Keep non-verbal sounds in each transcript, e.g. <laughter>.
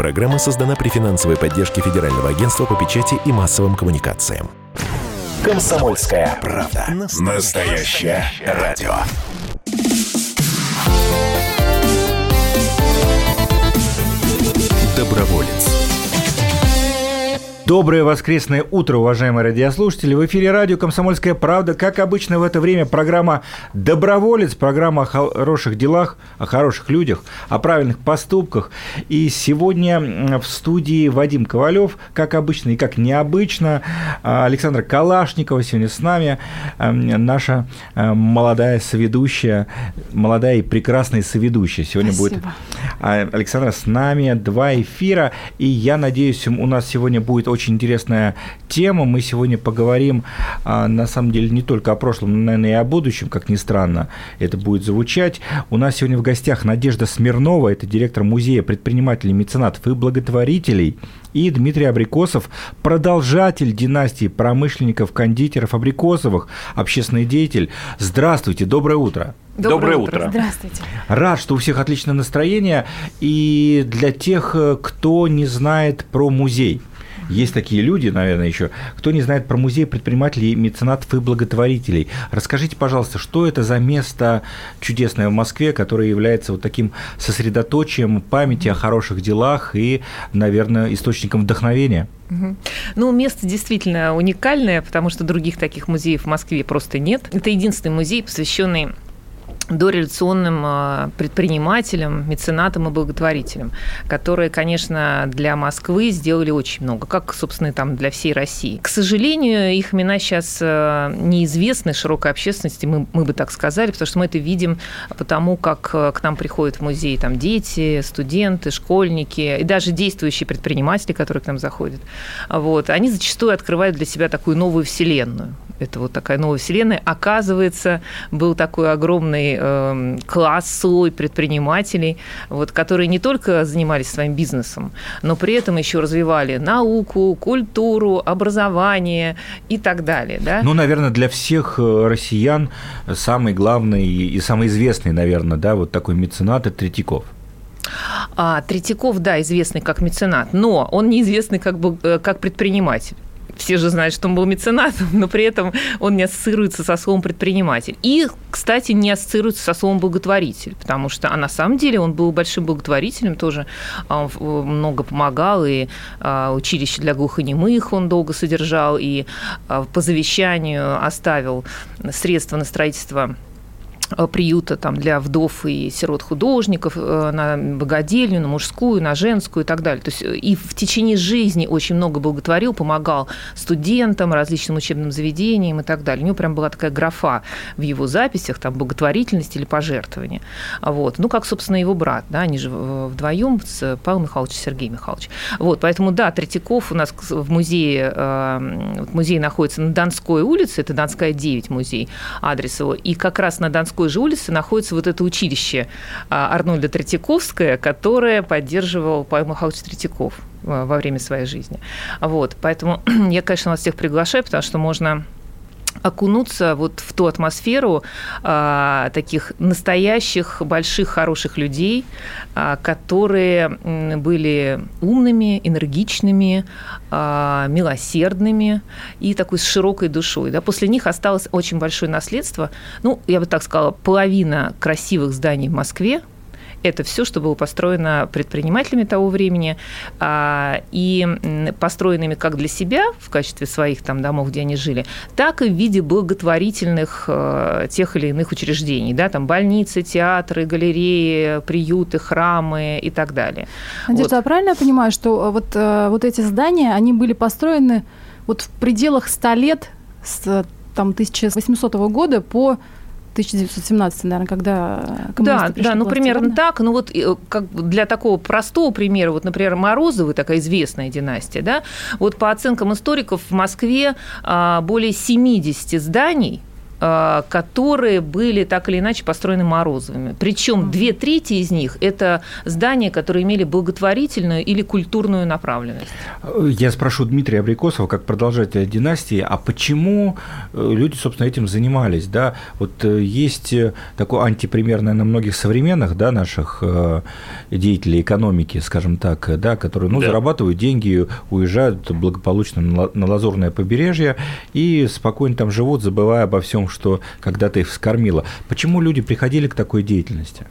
Программа создана при финансовой поддержке Федерального агентства по печати и массовым коммуникациям. Комсомольская правда. Настоящее радио. Доброволец. Доброе воскресное утро, уважаемые радиослушатели. В эфире радио «Комсомольская правда». Как обычно в это время программа «Доброволец», программа о хороших делах, о хороших людях, о правильных поступках. И сегодня в студии Вадим Ковалев, как обычно и как необычно. А, Александра Калашникова сегодня с нами, эм, наша э, молодая соведущая, молодая и прекрасная соведущая. Сегодня Спасибо. будет Александра с нами, два эфира. И я надеюсь, у нас сегодня будет очень очень интересная тема. Мы сегодня поговорим, а, на самом деле, не только о прошлом, но, наверное, и о будущем, как ни странно это будет звучать. У нас сегодня в гостях Надежда Смирнова, это директор музея предпринимателей, меценатов и благотворителей, и Дмитрий Абрикосов, продолжатель династии промышленников, кондитеров Абрикосовых, общественный деятель. Здравствуйте, доброе утро. Доброе, Доброе утро. утро. Здравствуйте. Рад, что у всех отличное настроение. И для тех, э, кто не знает про музей, есть такие люди, наверное, еще, кто не знает про музей предпринимателей, меценатов и благотворителей. Расскажите, пожалуйста, что это за место чудесное в Москве, которое является вот таким сосредоточием памяти о хороших делах и, наверное, источником вдохновения? Ну, место действительно уникальное, потому что других таких музеев в Москве просто нет. Это единственный музей, посвященный дореволюционным а, предпринимателям, меценатам и благотворителям, которые, конечно, для Москвы сделали очень много, как, собственно, и там для всей России. К сожалению, их имена сейчас а, неизвестны широкой общественности, мы, мы бы так сказали, потому что мы это видим потому, как а, к нам приходят в музей там дети, студенты, школьники и даже действующие предприниматели, которые к нам заходят. Вот. Они зачастую открывают для себя такую новую вселенную. Это вот такая новая вселенная. Оказывается, был такой огромный э, класс, слой предпринимателей, вот, которые не только занимались своим бизнесом, но при этом еще развивали науку, культуру, образование и так далее. Да? Ну, наверное, для всех э, россиян самый главный и самый известный, наверное, да, вот такой меценат – это Третьяков. А, Третьяков, да, известный как меценат, но он неизвестный как, бы, э, как предприниматель все же знают, что он был меценатом, но при этом он не ассоциируется со словом предприниматель. И, кстати, не ассоциируется со словом благотворитель, потому что а на самом деле он был большим благотворителем, тоже а, много помогал, и а, училище для глухонемых он долго содержал, и а, по завещанию оставил средства на строительство приюта там, для вдов и сирот художников, э, на богадельню, на мужскую, на женскую и так далее. То есть э, и в течение жизни очень много благотворил, помогал студентам, различным учебным заведениям и так далее. У него прям была такая графа в его записях, там, благотворительность или пожертвование. Вот. Ну, как, собственно, его брат, да, они же вдвоем с Павлом Михайловичем и Сергеем Михайловичем. Вот, поэтому, да, Третьяков у нас в музее, музей находится на Донской улице, это Донская 9 музей, адрес его, и как раз на Донской Тверской же улице находится вот это училище а, Арнольда Третьяковское, которое поддерживал Павел Михайлович Третьяков а, во время своей жизни. Вот, поэтому <clears throat> я, конечно, вас всех приглашаю, потому что можно окунуться вот в ту атмосферу а, таких настоящих больших хороших людей, а, которые были умными, энергичными, а, милосердными и такой с широкой душой. Да. После них осталось очень большое наследство. Ну, я бы так сказала, половина красивых зданий в Москве это все, что было построено предпринимателями того времени а, и построенными как для себя в качестве своих там домов, где они жили, так и в виде благотворительных э, тех или иных учреждений, да, там больницы, театры, галереи, приюты, храмы и так далее. Надежда, вот. а правильно я понимаю, что э, вот, э, вот эти здания, они были построены вот в пределах 100 лет с там, 1800 года по 1917, наверное, когда Да, да, ну примерно верно? так. Ну вот э, как для такого простого примера, вот, например, Морозовы, такая известная династия, да, вот по оценкам историков в Москве а, более 70 зданий которые были так или иначе построены Морозовыми. Причем две трети из них – это здания, которые имели благотворительную или культурную направленность. Я спрошу Дмитрия Абрикосова, как продолжателя династии, а почему э, люди, собственно, этим занимались? Да? Вот есть такой антипример, наверное, многих современных да, наших деятелей экономики, скажем так, да, которые ну, да. зарабатывают деньги, уезжают благополучно на Лазурное побережье и спокойно там живут, забывая обо всем, что когда-то их вскормило. Почему люди приходили к такой деятельности?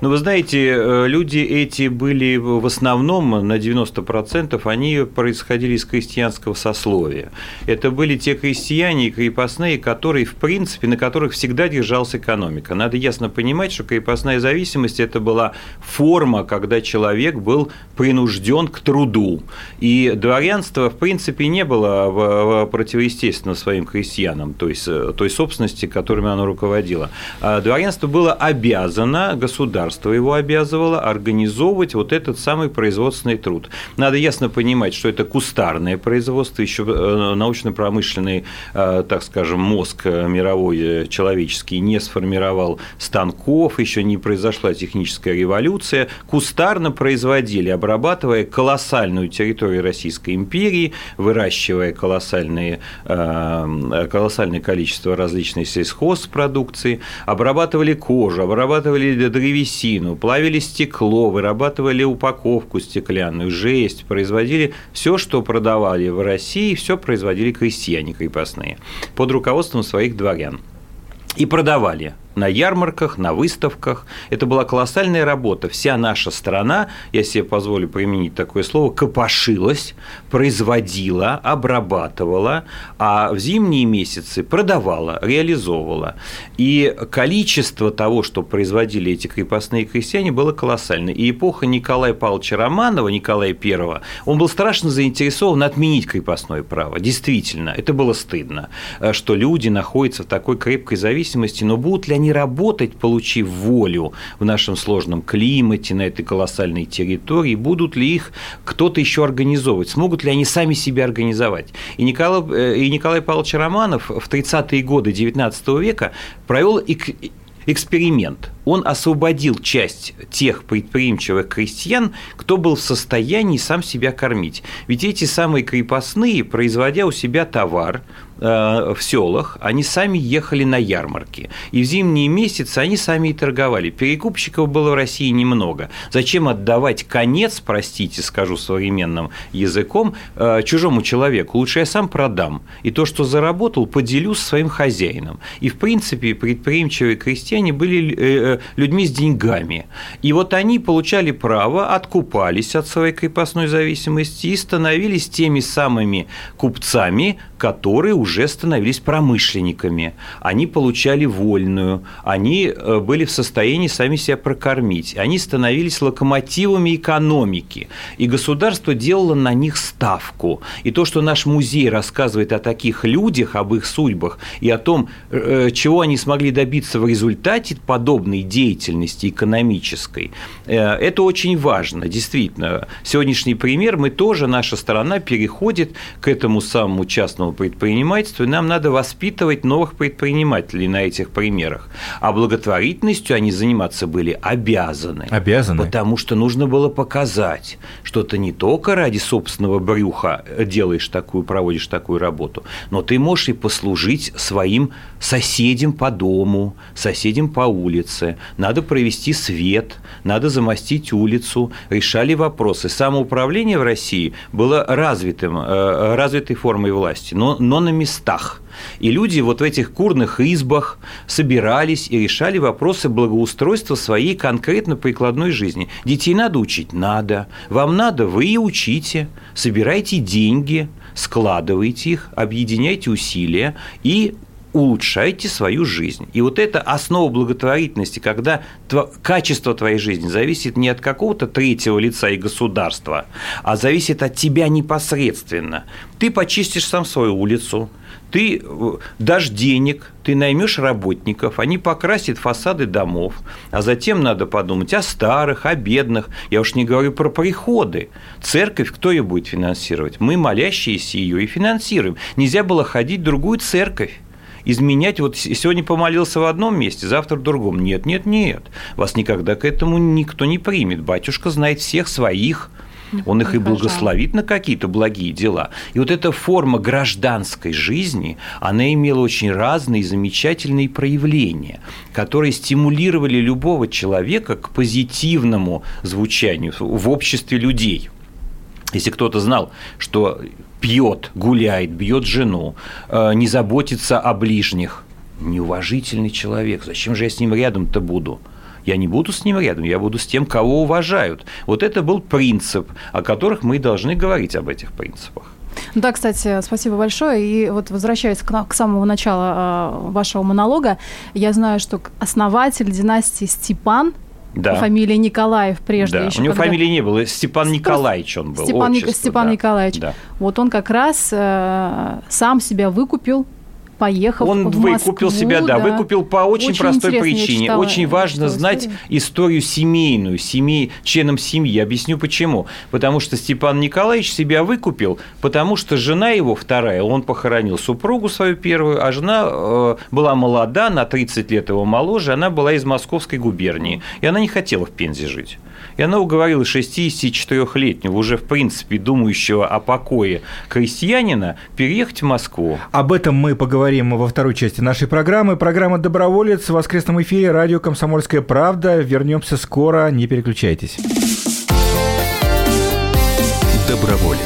Ну, вы знаете, э, люди эти были в основном на 90% они происходили из крестьянского сословия. Это были те крестьяне и крепостные, которые, в принципе, на которых всегда держалась экономика. Надо ясно понимать, что крепостная зависимость – это была форма, когда человек был принужден к труду. И дворянство, в принципе, не было противоестественно своим крестьянам, то есть э, той собственности, которыми оно руководило. А дворянство было обязано государство его обязывало организовывать вот этот самый производственный труд. Надо ясно понимать, что это кустарное производство, еще э, научно-промышленный, э, так скажем, мозг э, мировой человеческий не сформировал станков, еще не произошла техническая революция. Кустарно производили, обрабатывая колоссальную территорию Российской империи, выращивая колоссальные, колоссальное количество различной сельхозпродукции, обрабатывали кожу, обрабатывали древесину, плавили стекло, вырабатывали упаковку стеклянную, жесть, производили все, что продавали в России, все производили крестьяне крепостные под руководством своих дворян. И продавали на ярмарках, на выставках. Это была колоссальная работа. Вся наша страна, я себе позволю применить такое слово, копошилась, производила, обрабатывала, а в зимние месяцы продавала, реализовывала. И количество того, что производили эти крепостные крестьяне, было колоссальное. И эпоха Николая Павловича Романова, Николая I, он был страшно заинтересован отменить крепостное право. Действительно, это было стыдно, что люди находятся в такой крепкой зависимости, но будут ли они работать, получив волю в нашем сложном климате, на этой колоссальной территории, будут ли их кто-то еще организовывать, смогут ли они сами себя организовать. И Николай, э, и Николай Павлович Романов в 30-е годы XIX века провел эксперимент. Он освободил часть тех предприимчивых крестьян, кто был в состоянии сам себя кормить. Ведь эти самые крепостные, производя у себя товар, Э, в селах, они сами ехали на ярмарки. И в зимние месяцы они сами и торговали. Перекупщиков было в России немного. Зачем отдавать конец, простите, скажу современным языком, э, чужому человеку? Лучше я сам продам. И то, что заработал, поделюсь с своим хозяином. И, в принципе, предприимчивые крестьяне были э, людьми с деньгами. И вот они получали право, откупались от своей крепостной зависимости и становились теми самыми купцами, которые уже становились промышленниками, они получали вольную, они э, были в состоянии сами себя прокормить, они становились локомотивами экономики, и государство делало на них ставку. И то, что наш музей рассказывает о таких людях, об их судьбах и о том, э, чего они смогли добиться в результате подобной деятельности экономической, э, это очень важно, действительно. Сегодняшний пример мы тоже, наша страна переходит к этому самому частному частному предпринимательству, и нам надо воспитывать новых предпринимателей на этих примерах. А благотворительностью они заниматься были обязаны. Обязаны. Потому что нужно было показать, что ты не только ради собственного брюха делаешь такую, проводишь такую работу, но ты можешь и послужить своим соседям по дому, соседям по улице. Надо провести свет, надо замостить улицу. Решали вопросы. Самоуправление в России было развитым, э, развитой формой власти но, но на местах. И люди вот в этих курных избах собирались и решали вопросы благоустройства своей конкретно прикладной жизни. Детей надо учить? Надо. Вам надо? Вы и учите. Собирайте деньги, складывайте их, объединяйте усилия и улучшайте свою жизнь. И вот это основа благотворительности, когда тво, качество твоей жизни зависит не от какого-то третьего лица и государства, а зависит от тебя непосредственно. Ты почистишь сам свою улицу, ты э, дашь денег, ты наймешь работников, они покрасят фасады домов, а затем надо подумать о старых, о бедных. Я уж не говорю про приходы. Церковь, кто ее будет финансировать? Мы, молящиеся ее, и финансируем. Нельзя было ходить в другую церковь изменять. Вот сегодня помолился в одном месте, завтра в другом. Нет, нет, нет. Вас никогда к этому никто не примет. Батюшка знает всех своих. Он их и благословит на какие-то благие дела. И вот эта форма гражданской жизни, она имела очень разные замечательные проявления, которые стимулировали любого человека к позитивному звучанию в обществе людей. Если кто-то знал, что пьет, гуляет, бьет жену, э, не заботится о ближних, неуважительный человек, зачем же я с ним рядом-то буду? Я не буду с ним рядом, я буду с тем, кого уважают. Вот это был принцип, о которых мы должны говорить об этих принципах. Да, кстати, спасибо большое. И вот возвращаясь к, к самому начала э, вашего монолога, я знаю, что основатель династии Степан да. Фамилия Николаев прежде. Да. Еще У него когда... фамилии не было. Степан Николаевич он был. Степан, отчество, Степан да. Николаевич. Да. Вот он как раз э, сам себя выкупил поехав Он в выкупил Москву, себя, да, выкупил по очень, Очень простой причине. читала- очень важно знать историю. историю семейную, семей, членам семьи. Объясню почему. Потому что Степан Николаевич себя выкупил, потому что жена его вторая, он похоронил супругу свою первую, а жена э, была молода, на 30 лет его моложе, она была из Московской губернии, и она не хотела в Пензе жить. И она уговорила 64-летнего, уже в принципе думающего о покое крестьянина, переехать в Москву. Об этом мы поговорим во второй части нашей программы. Программа «Доброволец» в воскресном эфире радио «Комсомольская правда». Вернемся скоро, не переключайтесь. Доброволец.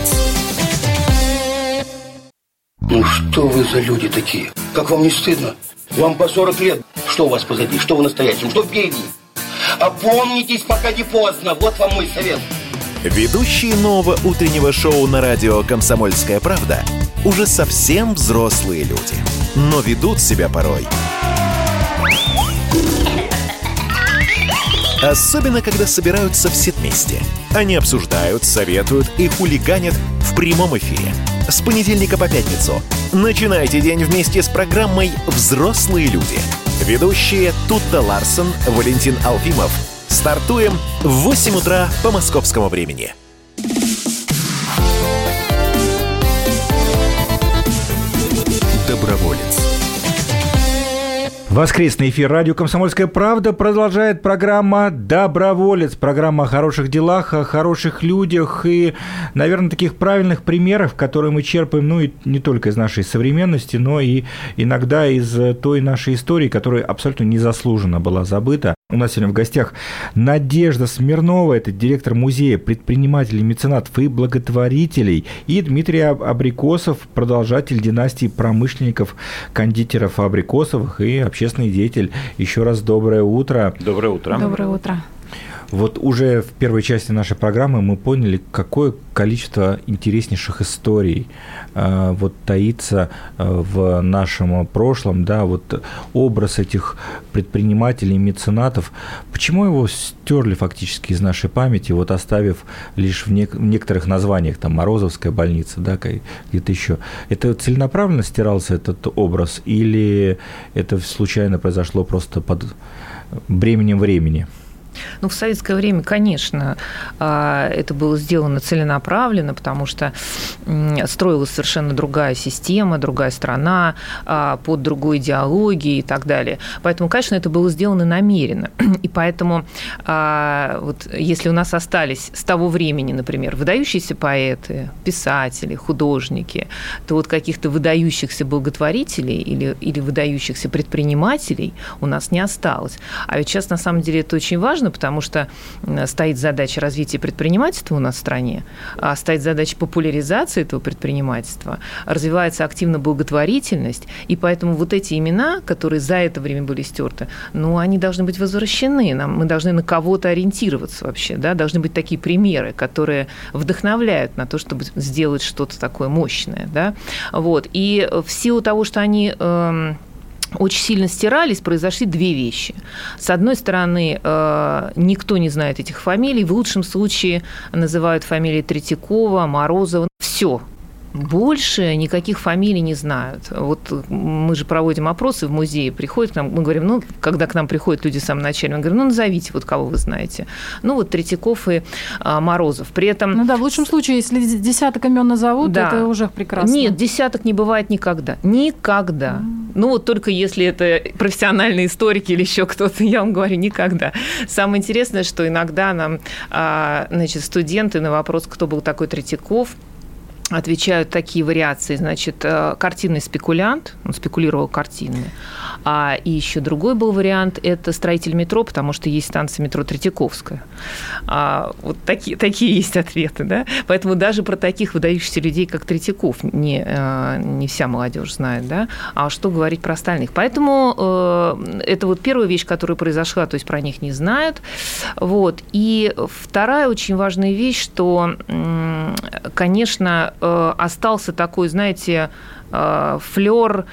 Ну что вы за люди такие? Как вам не стыдно? Вам по 40 лет. Что у вас позади? Что в настоящем? Что впереди? Опомнитесь, пока не поздно. Вот вам мой совет. Ведущие нового утреннего шоу на радио «Комсомольская правда» уже совсем взрослые люди, но ведут себя порой. Особенно, когда собираются все вместе. Они обсуждают, советуют и хулиганят в прямом эфире. С понедельника по пятницу. Начинайте день вместе с программой «Взрослые люди». Ведущие Тутта Ларсон, Валентин Алфимов. Стартуем в 8 утра по московскому времени. Воскресный эфир радио «Комсомольская правда» продолжает программа «Доброволец». Программа о хороших делах, о хороших людях и, наверное, таких правильных примеров, которые мы черпаем, ну, и не только из нашей современности, но и иногда из э, той нашей истории, которая абсолютно незаслуженно была забыта. У нас сегодня в гостях Надежда Смирнова, это директор музея предпринимателей, меценатов и благотворителей, и Дмитрий Аб- Абрикосов, продолжатель династии промышленников, кондитеров Абрикосовых и общественный деятель. Еще раз доброе утро. Доброе утро. Доброе утро. Вот уже в первой части нашей программы мы поняли, какое количество интереснейших историй э, вот таится э, в нашем прошлом, да, вот образ этих предпринимателей, меценатов. Почему его стерли фактически из нашей памяти, вот оставив лишь в, нек- в некоторых названиях, там Морозовская больница, да, где-то еще. Это целенаправленно стирался этот образ или это случайно произошло просто под бременем времени? Ну, в советское время, конечно, а, это было сделано целенаправленно, потому что строилась совершенно другая система, другая страна, а, под другой идеологией и так далее. Поэтому, конечно, это было сделано намеренно. <clears throat> И поэтому, а, вот, если у нас остались с того времени, например, выдающиеся поэты, писатели, художники, то вот каких-то выдающихся благотворителей или, или выдающихся предпринимателей у нас не осталось. А ведь сейчас, на самом деле, это очень важно, потому что стоит задача развития предпринимательства у нас в стране, а стоит задача популяризации этого предпринимательства, развивается активно благотворительность, и поэтому вот эти имена, которые за это время были стерты, ну, они должны быть возвращены. Нам, мы должны на кого-то ориентироваться вообще, да, должны быть такие примеры, которые вдохновляют на то, чтобы сделать что-то такое мощное, да, вот. И в силу того, что они эм, очень сильно стирались, произошли две вещи. С одной стороны, э, никто не знает этих фамилий, в лучшем случае называют фамилии Третьякова, Морозова. Все, больше никаких фамилий не знают. Вот мы же проводим опросы в музее, приходят к нам, мы говорим, ну, когда к нам приходят люди в самом начале, мы говорим, ну, назовите, вот кого вы знаете. Ну, вот Третьяков и а, Морозов. При этом... Ну да, в лучшем случае, если десяток имен назовут, Да. это уже прекрасно. Нет, десяток не бывает никогда. Никогда. Ну, вот только если это профессиональные историки или еще кто-то, я вам говорю, никогда. Самое интересное, что иногда нам, а, значит, студенты на вопрос, кто был такой Третьяков, отвечают такие вариации, значит, э, картинный спекулянт, он спекулировал картинами, а и еще другой был вариант – это строитель метро, потому что есть станция метро Третьяковская. А, вот такие, такие есть ответы, да? Поэтому даже про таких выдающихся людей, как Третьяков, не, э, не вся молодежь знает, да? А что говорить про остальных? Поэтому э, это вот первая вещь, которая произошла, то есть про них не знают. Вот. И вторая очень важная вещь, что, конечно, остался такой, знаете, э, флер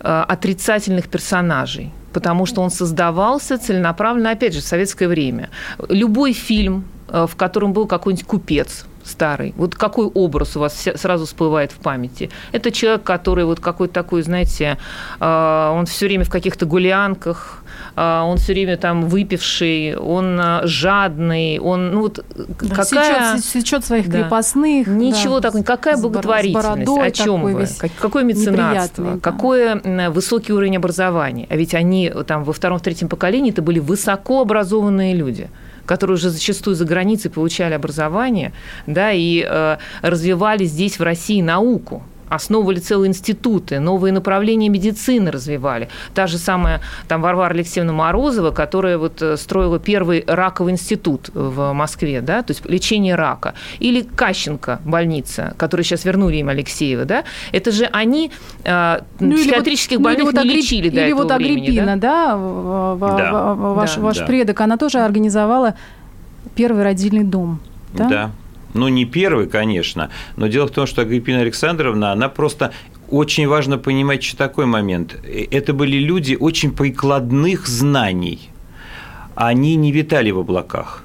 э, отрицательных персонажей потому что он создавался целенаправленно, опять же, в советское время. Любой фильм, в котором был какой-нибудь купец, старый? Вот какой образ у вас сразу всплывает в памяти? Это человек, который вот какой-то такой, знаете, он все время в каких-то гулянках, он все время там выпивший, он а, жадный, он, ну вот да, какая... Сечет, сечет своих да. крепостных. Ничего да, такого, какая благотворительность, о чем вы? Какое меценатство, какой да. высокий уровень образования. А ведь они там во втором-третьем поколении это были высокообразованные люди которые уже зачастую за границей получали образование, да, и э, развивали здесь, в России, науку основывали целые институты, новые направления медицины развивали. Та же самая там Варвара Алексеевна Морозова, которая вот э, строила первый раковый институт в Москве, да, то есть лечение рака. Или Кащенко больница, которую сейчас вернули им Алексеева, да, это же они э, ну, психиатрических вот, больных ну, вот не лечили до или этого вот Агриппина, да, да, да. ваш, да, ваш да. предок, она тоже организовала первый родильный дом. Да? да. Ну, не первый, конечно, но дело в том, что Агриппина Александровна, она просто очень важно понимать еще такой момент. Это были люди очень прикладных знаний. Они не витали в облаках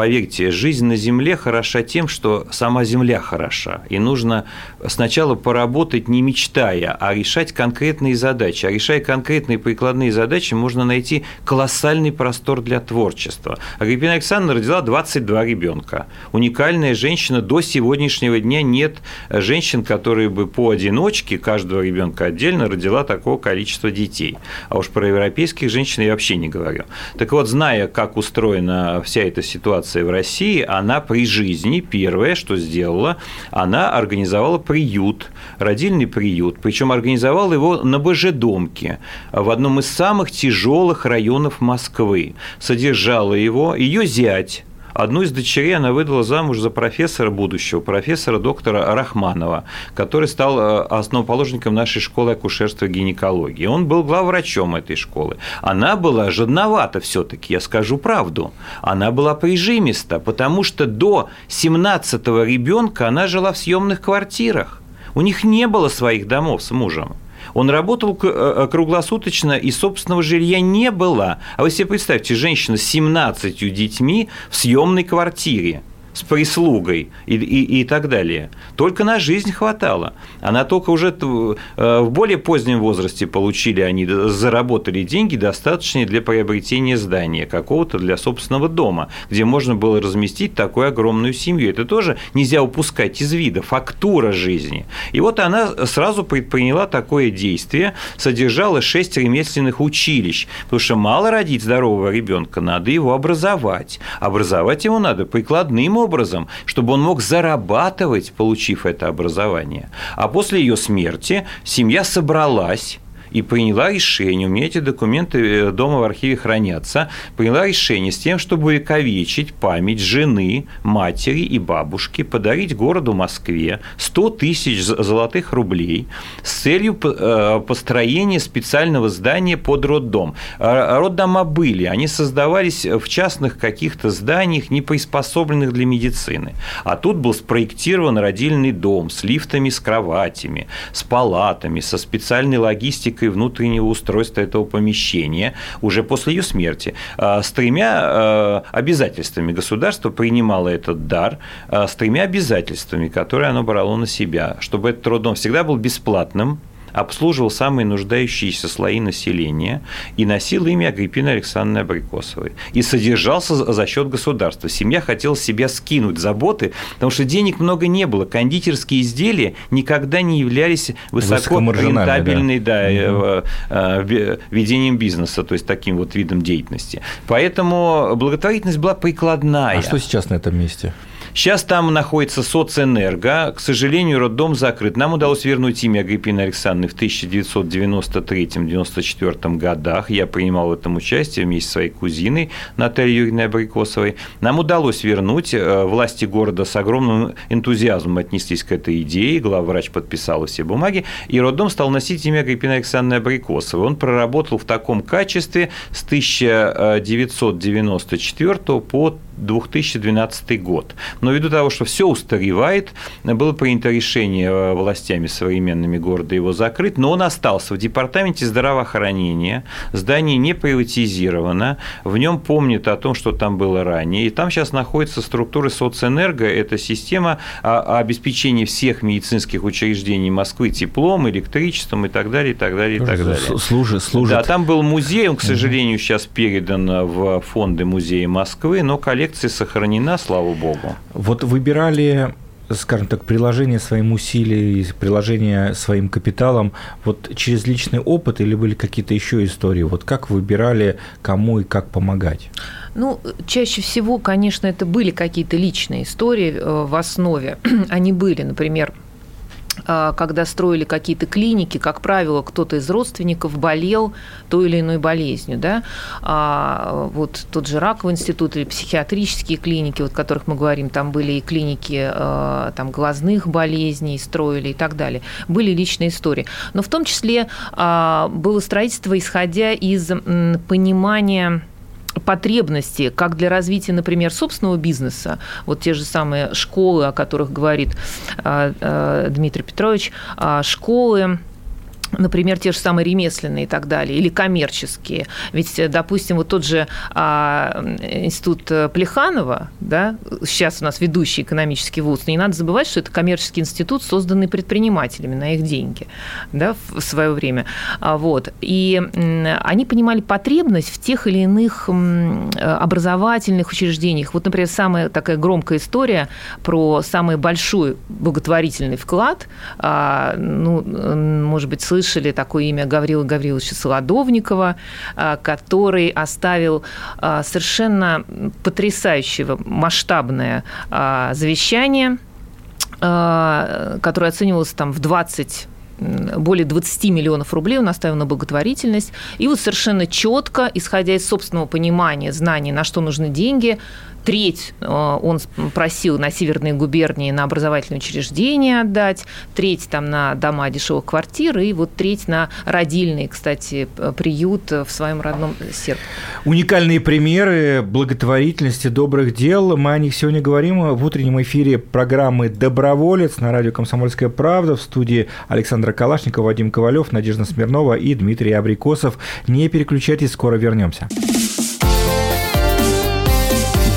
поверьте, жизнь на Земле хороша тем, что сама Земля хороша. И нужно сначала поработать не мечтая, а решать конкретные задачи. А решая конкретные прикладные задачи, можно найти колоссальный простор для творчества. Агриппина Александровна родила 22 ребенка. Уникальная женщина. До сегодняшнего дня нет женщин, которые бы поодиночке, каждого ребенка отдельно, родила такого количества детей. А уж про европейских женщин я вообще не говорю. Так вот, зная, как устроена вся эта ситуация, ситуация в России, она при жизни первое, что сделала, она организовала приют, родильный приют, причем организовала его на Божедомке, в одном из самых тяжелых районов Москвы. Содержала его ее зять, Одну из дочерей она выдала замуж за профессора будущего, профессора доктора Рахманова, который стал э, основоположником нашей школы акушерства и гинекологии. Он был главврачом этой школы. Она была жадновата все-таки, я скажу правду. Она была прижимиста, потому что до 17-го ребенка она жила в съемных квартирах. У них не было своих домов с мужем. Он работал э, э, круглосуточно, и собственного жилья не было. А вы себе представьте, женщина с 17 детьми в съемной квартире с прислугой и, и, и так далее. Только на жизнь хватало. Она только уже э, в более позднем возрасте получили, они заработали деньги, достаточные для приобретения здания какого-то для собственного дома, где можно было разместить такую огромную семью. Это тоже нельзя упускать из вида, фактура жизни. И вот она сразу предприняла такое действие, содержала шесть ремесленных училищ, потому что мало родить здорового ребенка, надо его образовать. Образовать его надо прикладным образом, чтобы он мог зарабатывать, получив это образование. А после ее смерти семья собралась и приняла решение, у меня эти документы э, дома в архиве хранятся, приняла решение с тем, чтобы увековечить память жены, матери и бабушки, подарить городу Москве 100 тысяч золотых рублей с целью э, построения специального здания под роддом. А, роддома были, они создавались в частных каких-то зданиях, не приспособленных для медицины. А тут был спроектирован родильный дом с лифтами, с кроватями, с палатами, со специальной логистикой и внутреннего устройства этого помещения уже после ее смерти. А, с тремя а, обязательствами государство принимало этот дар, а, с тремя обязательствами, которые оно брало на себя, чтобы этот роддом всегда был бесплатным, обслуживал самые нуждающиеся слои населения и носил имя Агриппины Александровны Абрикосовой. И содержался за счет государства. Семья хотела себя скинуть заботы, потому что денег много не было. Кондитерские изделия никогда не являлись высоко рентабельной да. Да, угу. ведением бизнеса, то есть таким вот видом деятельности. Поэтому благотворительность была прикладная. А что сейчас на этом месте? Сейчас там находится соцэнерго. К сожалению, роддом закрыт. Нам удалось вернуть имя Агриппины Александровны в 1993-1994 годах. Я принимал в этом участие вместе со своей кузиной Натальей Юрьевной Абрикосовой. Нам удалось вернуть. Э, власти города с огромным энтузиазмом отнеслись к этой идее. Главврач подписал все бумаги. И роддом стал носить имя Агриппины Александровны Абрикосовой. Он проработал в таком качестве с 1994 по 2012 год. Но ввиду того, что все устаревает, было принято решение э, властями современными города его закрыть, но он остался в департаменте здравоохранения, здание не приватизировано, в нем помнят о том, что там было ранее, и там сейчас находится структура соцэнерго, это система обеспечения всех медицинских учреждений Москвы теплом, электричеством и так далее, и так далее, и так далее. Служит, служит. Да, там был музей, он, к сожалению, сейчас передан в фонды музея Москвы, но коллекция сохранена, слава богу. Вот выбирали скажем так, приложение своим усилиям, приложение своим капиталом, вот через личный опыт или были какие-то еще истории? Вот как выбирали, кому и как помогать? Ну, чаще всего, конечно, это были какие-то личные истории э, в основе. <clears throat> Они были, например, когда строили какие-то клиники, как правило, кто-то из родственников болел той или иной болезнью. Да? А вот тот же раковый институт или психиатрические клиники, вот, о которых мы говорим, там были и клиники а, там, глазных болезней строили и так далее. Были личные истории. Но в том числе а, было строительство, исходя из понимания потребности как для развития, например, собственного бизнеса, вот те же самые школы, о которых говорит а, а, Дмитрий Петрович, а, школы, например, те же самые ремесленные и так далее, или коммерческие. Ведь, допустим, вот тот же а, институт Плеханова, да, сейчас у нас ведущий экономический вуз, не надо забывать, что это коммерческий институт, созданный предпринимателями на их деньги да, в свое время. А, вот. И они понимали потребность в тех или иных образовательных учреждениях. Вот, например, самая такая громкая история про самый большой благотворительный вклад, а, ну, может быть, слышали слышали такое имя Гаврила Гавриловича Солодовникова, а, который оставил а, совершенно потрясающего масштабное а, завещание, которое оценивалось там в 20 более 20 миллионов рублей он оставил на благотворительность. И вот совершенно четко, исходя из собственного понимания, знаний, на что нужны деньги, треть э, он просил на северные губернии на образовательные учреждения отдать, треть там на дома дешевых квартир и вот треть на родильный, кстати, приют в своем родном Серп. Уникальные примеры благотворительности, добрых дел. Мы о них сегодня говорим в утреннем эфире программы «Доброволец» на радио «Комсомольская правда» в студии Александра Калашникова, Вадим Ковалев, Надежда Смирнова и Дмитрий Абрикосов. Не переключайтесь, скоро вернемся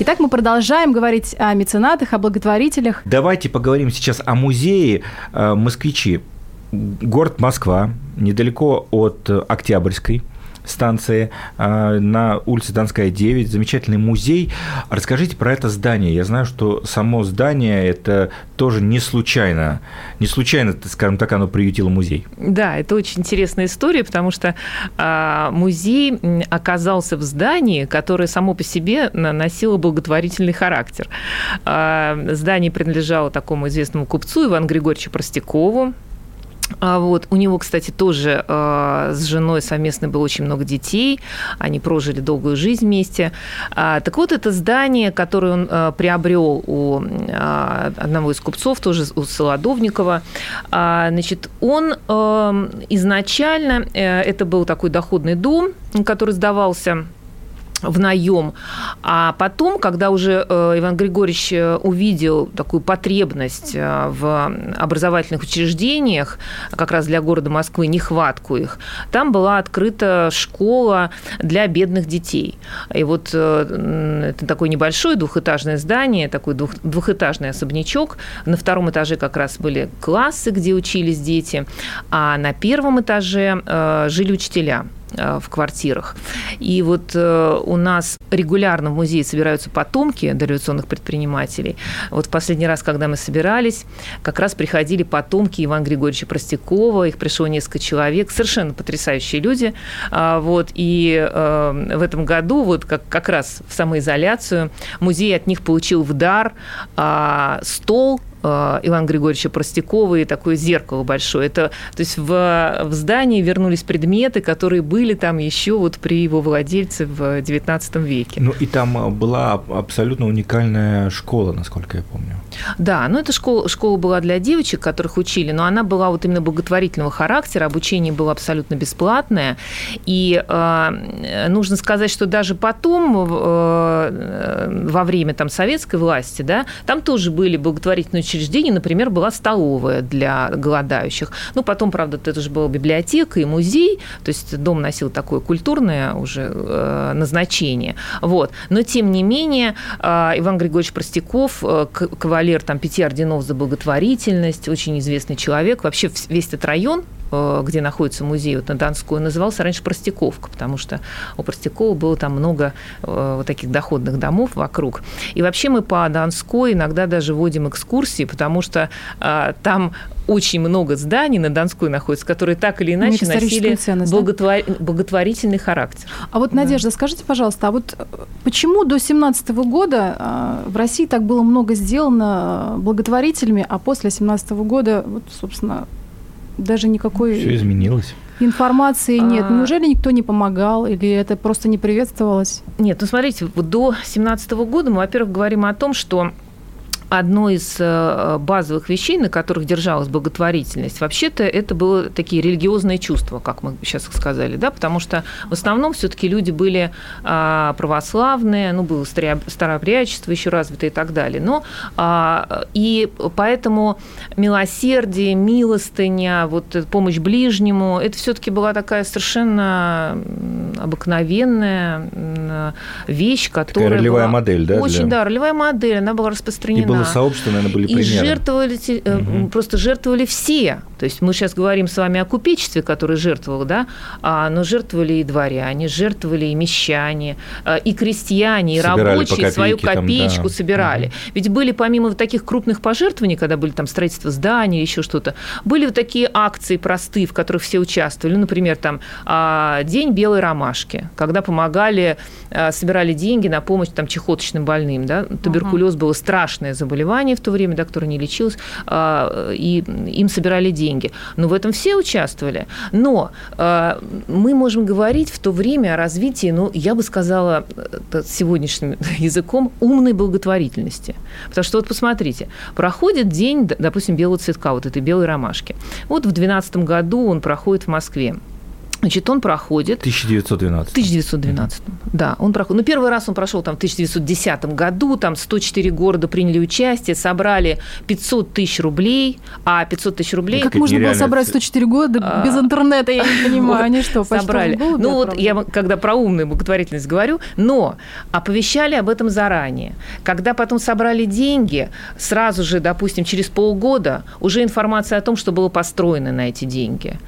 Итак, мы продолжаем говорить о меценатах, о благотворителях. Давайте поговорим сейчас о музее э, «Москвичи». Город Москва, недалеко от Октябрьской. Станции а, на улице Донская, 9, замечательный музей. Расскажите про это здание. Я знаю, что само здание это тоже не случайно, не случайно, скажем так, оно приютило музей. Да, это очень интересная история, потому что а, музей оказался в здании, которое само по себе носило благотворительный характер. А, здание принадлежало такому известному купцу Ивану Григорьевичу Простякову, а вот. У него, кстати, тоже э, с женой совместно было очень много детей. Они прожили долгую жизнь вместе. А, так вот, это здание, которое он э, приобрел у э, одного из купцов, тоже у Солодовникова, э, значит, он э, изначально, э, это был такой доходный дом, который сдавался в наем. А потом, когда уже э, Иван Григорьевич э, увидел такую потребность э, в образовательных учреждениях, как раз для города Москвы, нехватку их, там была открыта школа для бедных детей. И вот это такое небольшое двухэтажное здание, такой двух, двухэтажный особнячок. На втором этаже как раз были классы, где учились дети, а на первом этаже жили учителя. Э, в квартирах. И вот э, у нас регулярно в музее собираются потомки дореволюционных предпринимателей. Вот в последний раз, когда мы собирались, как раз приходили потомки Ивана Григорьевича Простякова, их пришло несколько человек, совершенно потрясающие люди. А, вот, и э, в этом году, вот как, как раз в самоизоляцию, музей от них получил в дар а, стол Ивана Григорьевича Простякова и такое зеркало большое. Это, то есть в, в здании вернулись предметы, которые были там еще вот при его владельце в XIX веке. Ну и там э, была абсолютно уникальная школа, насколько я помню. Да, ну эта школа, школа была для девочек, которых учили, но она была вот именно благотворительного характера, обучение было абсолютно бесплатное. И э, нужно сказать, что даже потом, э, во время там, советской власти, да, там тоже были благотворительные учреждений, например, была столовая для голодающих. Ну, потом, правда, это же была библиотека и музей, то есть дом носил такое культурное уже э, назначение. Вот. Но, тем не менее, э, Иван Григорьевич Простяков, э, кавалер там, пяти орденов за благотворительность, очень известный человек. Вообще весь этот район где находится музей вот на Донской, назывался раньше Простяковка, потому что у Простякова было там много э, вот таких доходных домов вокруг. И вообще мы по Донской иногда даже вводим экскурсии, потому что э, там очень много зданий на Донской находится, которые так или иначе носили ценность, благотвор... да? благотворительный характер. А вот, Надежда, да. скажите, пожалуйста, а вот почему до 17 года в России так было много сделано благотворителями, а после 17 года, вот, собственно, даже никакой... Все изменилось. Информации нет. А... Неужели никто не помогал или это просто не приветствовалось? Нет, ну смотрите, до 2017 года мы, во-первых, говорим о том, что одно из э, базовых вещей, на которых держалась благотворительность, вообще-то это было такие религиозные чувства, как мы сейчас сказали, да, потому что в основном все-таки люди были а, православные, ну, было старообрядчество еще развито и так далее. Но а, и поэтому милосердие, милостыня, вот помощь ближнему, это все-таки была такая совершенно обыкновенная вещь, которая такая ролевая была модель, да? Очень, для... да, ролевая модель, она была распространена. И было сообщество, наверное, были примеры. И жертвовали, угу. просто жертвовали все. То есть мы сейчас говорим с вами о купечестве, которое жертвовало, да, а, но жертвовали и дворяне, жертвовали и мещане, а, и крестьяне, и собирали рабочие свою копеечку там, да. собирали. Ведь были помимо вот таких крупных пожертвований, когда были там строительство зданий, еще что-то, были вот такие акции простые, в которых все участвовали. Ну, например, там а, День белой ромашки, когда помогали, собирали деньги на помощь там чехоточным больным, да, туберкулез угу. было страшное заболевание в то время, да, которое не лечилось, и им собирали деньги деньги. Но в этом все участвовали. Но э, мы можем говорить в то время о развитии, ну, я бы сказала сегодняшним <laughs> языком, умной благотворительности. Потому что вот посмотрите, проходит день, допустим, белого цветка, вот этой белой ромашки. Вот в 2012 году он проходит в Москве. Значит, он проходит... 1912. 1912, mm-hmm. да. Он проходит. Ну, первый раз он прошел там в 1910 году, там 104 города приняли участие, собрали 500 тысяч рублей, а 500 тысяч рублей... Как можно было собрать 104 года а... без интернета, я не <laughs> понимаю, они что, собрали? Ну, вот я когда про умную благотворительность говорю, но оповещали об этом заранее. Когда потом собрали деньги, сразу же, допустим, через полгода уже информация о том, что было построено на эти деньги.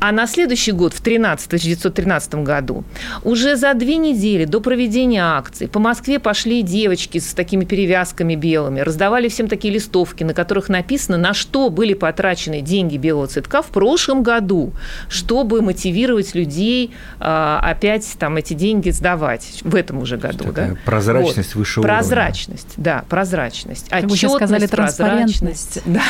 А на следующий год, в 13 13, 1913 году, уже за две недели до проведения акции по Москве пошли девочки с такими перевязками белыми, раздавали всем такие листовки, на которых написано, на что были потрачены деньги белого цветка в прошлом году, чтобы мотивировать людей а, опять там эти деньги сдавать в этом уже году. Такая да? прозрачность Вот. высшего уровня. Прозрачность, да, прозрачность. Как вы сейчас Отчетность, сказали, прозрачность. <laughs> Да.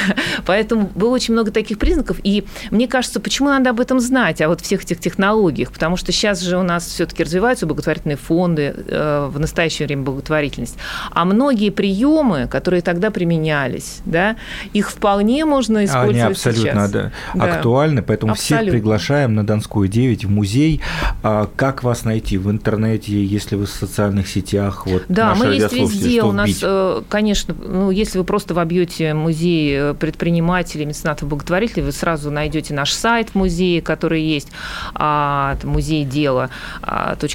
Поэтому было очень много таких признаков. И мне кажется, почему надо об этом знать, о вот всех этих технологиях? Потому что сейчас же у нас все-таки развиваются благотворительные фонды, э, в настоящее время благотворительность. А многие приемы, которые тогда применялись, да, их вполне можно использовать Они абсолютно сейчас. да, Да. актуальны, поэтому всех Абсолютно. приглашаем на Донскую 9 в музей. А как вас найти в интернете, если вы в социальных сетях? Вот Да, мы есть везде. У нас, э, конечно, ну, если вы просто вобьете музей э, предпринимателей, меценатов, благотворителей, вы сразу найдете наш сайт в музее, который есть, а, музей дела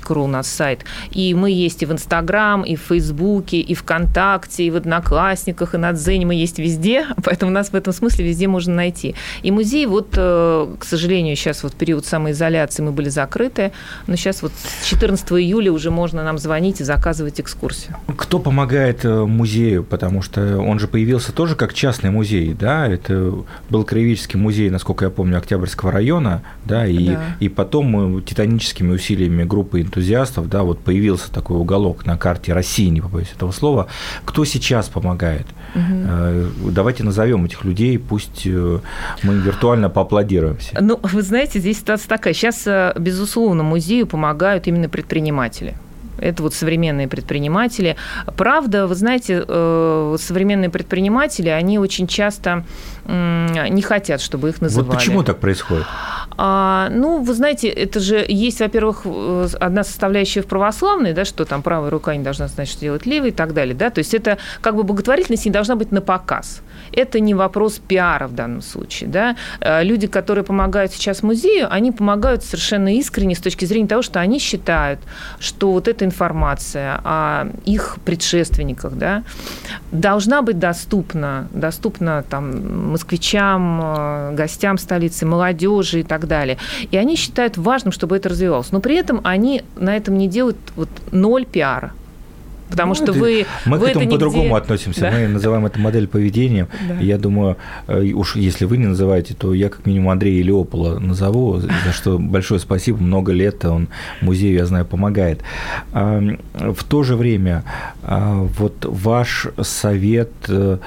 .ру у нас сайт. И мы есть и в Инстаграм, и в Фейсбуке, и ВКонтакте, и в Одноклассниках, и на Дзене мы есть везде, <laughs> поэтому нас в этом смысле везде можно найти. И музей, вот, э, к сожалению, сейчас вот период самоизоляции мы были закрыты, но сейчас вот с 14 июля уже можно нам звонить и заказывать экскурсию. Кто помогает э, музею? Потому что он же появился тоже как частный музей, да? Это был краеведческий музей, насколько я помню, Октябрьского района, да, и, Да. и потом э, титаническими усилиями группы энтузиастов, да, вот появился такой уголок на карте России, не побоюсь этого слова. Кто сейчас помогает? Э, Давайте назовем этих людей, пусть э, мы виртуально поаплодируем все. Ну, вы знаете, здесь ситуация такая. Сейчас, э, безусловно, музею помогают именно предприниматели. Это вот современные предприниматели. Правда, вы знаете, современные предприниматели, они очень часто не хотят, чтобы их называли. Вот почему так происходит? А, ну, вы знаете, это же есть, во-первых, э, одна составляющая в православной, да, что там правая рука не должна знать, что делать левой и так далее, да, то есть это как бы благотворительность не должна быть на показ. Это не вопрос пиара в данном случае, да. Э, Люди, которые помогают сейчас музею, они помогают совершенно искренне с точки зрения того, что они считают, что вот эта информация о их предшественниках, да, должна быть доступна, доступна там москвичам, э, гостям столицы, молодежи и так далее. И они считают важным, чтобы это развивалось. Но при этом они на этом не делают вот ноль пиара. Потому Ну, что это- вы Мы вы к это этому нигде- по-другому относимся. Да. Мы называем это модель поведения. Да. Я думаю, э, уж если вы не называете, то я как минимум Андрея Леопола назову, за что большое спасибо. Много лет он музею, я знаю, помогает. В то же время, а, вот ваш совет э,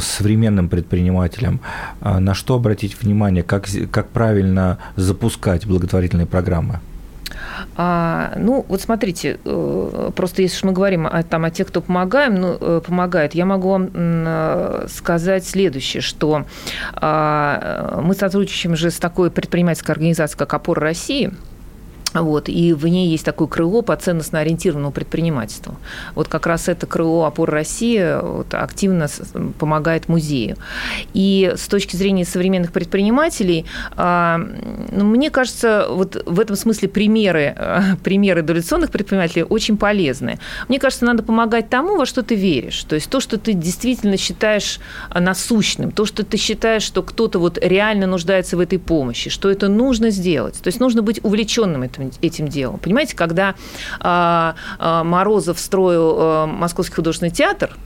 современным предпринимателям, а, на что обратить внимание, как, как правильно запускать благотворительные программы? А, ну, вот смотрите, э, просто если мы говорим о, там, о тех, кто помогаем, ну, э, помогает, я могу вам э, сказать следующее, что а, мы сотрудничаем же с такой предпринимательской организацией, как «Опора России», вот, и в ней есть такое крыло по ценностно ориентированному предпринимательству. Вот как раз это крыло «Опора России» вот, активно помогает музею. И с точки зрения современных предпринимателей, а, ну, мне кажется, вот в этом смысле примеры, а, <laughs> примеры дореволюционных предпринимателей очень полезны. Мне кажется, надо помогать тому, во что ты веришь. То есть то, что ты действительно считаешь а, насущным, то, что ты считаешь, что кто-то вот реально нуждается в этой помощи, что это нужно сделать. То есть нужно быть увлеченным этим, этим делом. Понимаете, когда а, а, Морозов строил а, Московский художественный театр,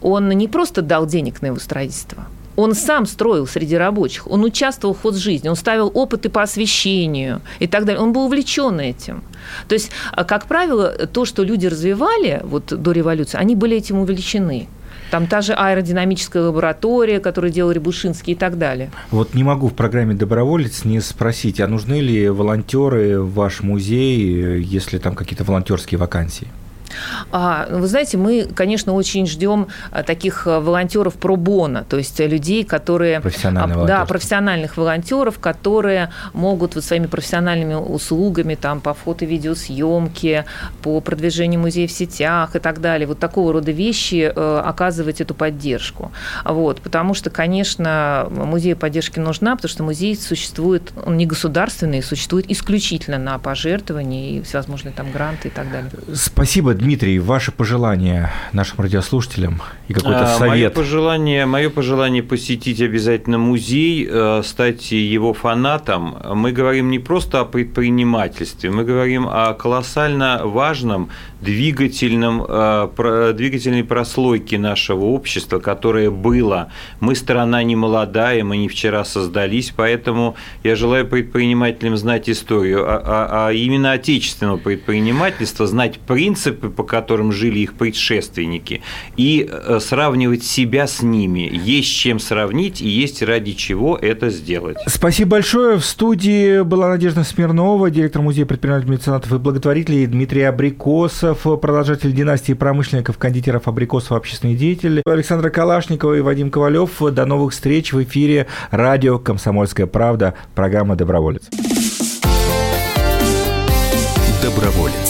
он не просто дал денег на его строительство, он сам строил среди рабочих, он участвовал в ход жизни, он ставил опыты по освещению и так далее. Он был увлечен этим. То есть, а, как правило, то, что люди развивали вот, до революции, они были этим увлечены. Там та же аэродинамическая лаборатория, которую делал Рябушинский и так далее. Вот не могу в программе «Доброволец» не спросить, а нужны ли волонтеры в ваш музей, если там какие-то волонтерские вакансии? А, Вы знаете, мы, конечно, очень ждем а, таких а, волонтеров пробона, то есть людей, которые... Профессиональное а, Да, профессиональных волонтеров, которые могут вот своими профессиональными услугами там, по фото-видеосъемке, по продвижению музея в сетях и так далее, вот такого рода вещи э, оказывать эту поддержку. Вот, потому что, конечно, музею поддержки нужна, потому что музей существует, он не государственный, существует исключительно на пожертвования и всевозможные там гранты и так далее. Спасибо, Дмитрий, ваши пожелания нашим радиослушателям и какой-то А, Мое совет? пожелание, мое пожелание посетить обязательно музей, э, стать его фанатом. Мы говорим не просто о предпринимательстве, мы говорим о колоссально важном двигательном, э, двигательной прослойке нашего общества, которое было. Мы страна не молодая, мы не вчера создались, поэтому я желаю предпринимателям знать историю, а, а- а именно отечественного предпринимательства, знать принципы, по которым жили их предшественники, и э, сравнивать себя с ними. Есть с чем сравнить и есть ради чего это сделать. Спасибо большое. В студии была Надежда Смирнова, директор музея предпринимателей, меценатов и благотворителей, Дмитрий Абрикосов, продолжатель династии промышленников, кондитеров, абрикосов, общественный деятель, Александра Калашникова и Вадим Ковалев. До новых встреч в эфире радио «Комсомольская правда», программа «Доброволец». Доброволец.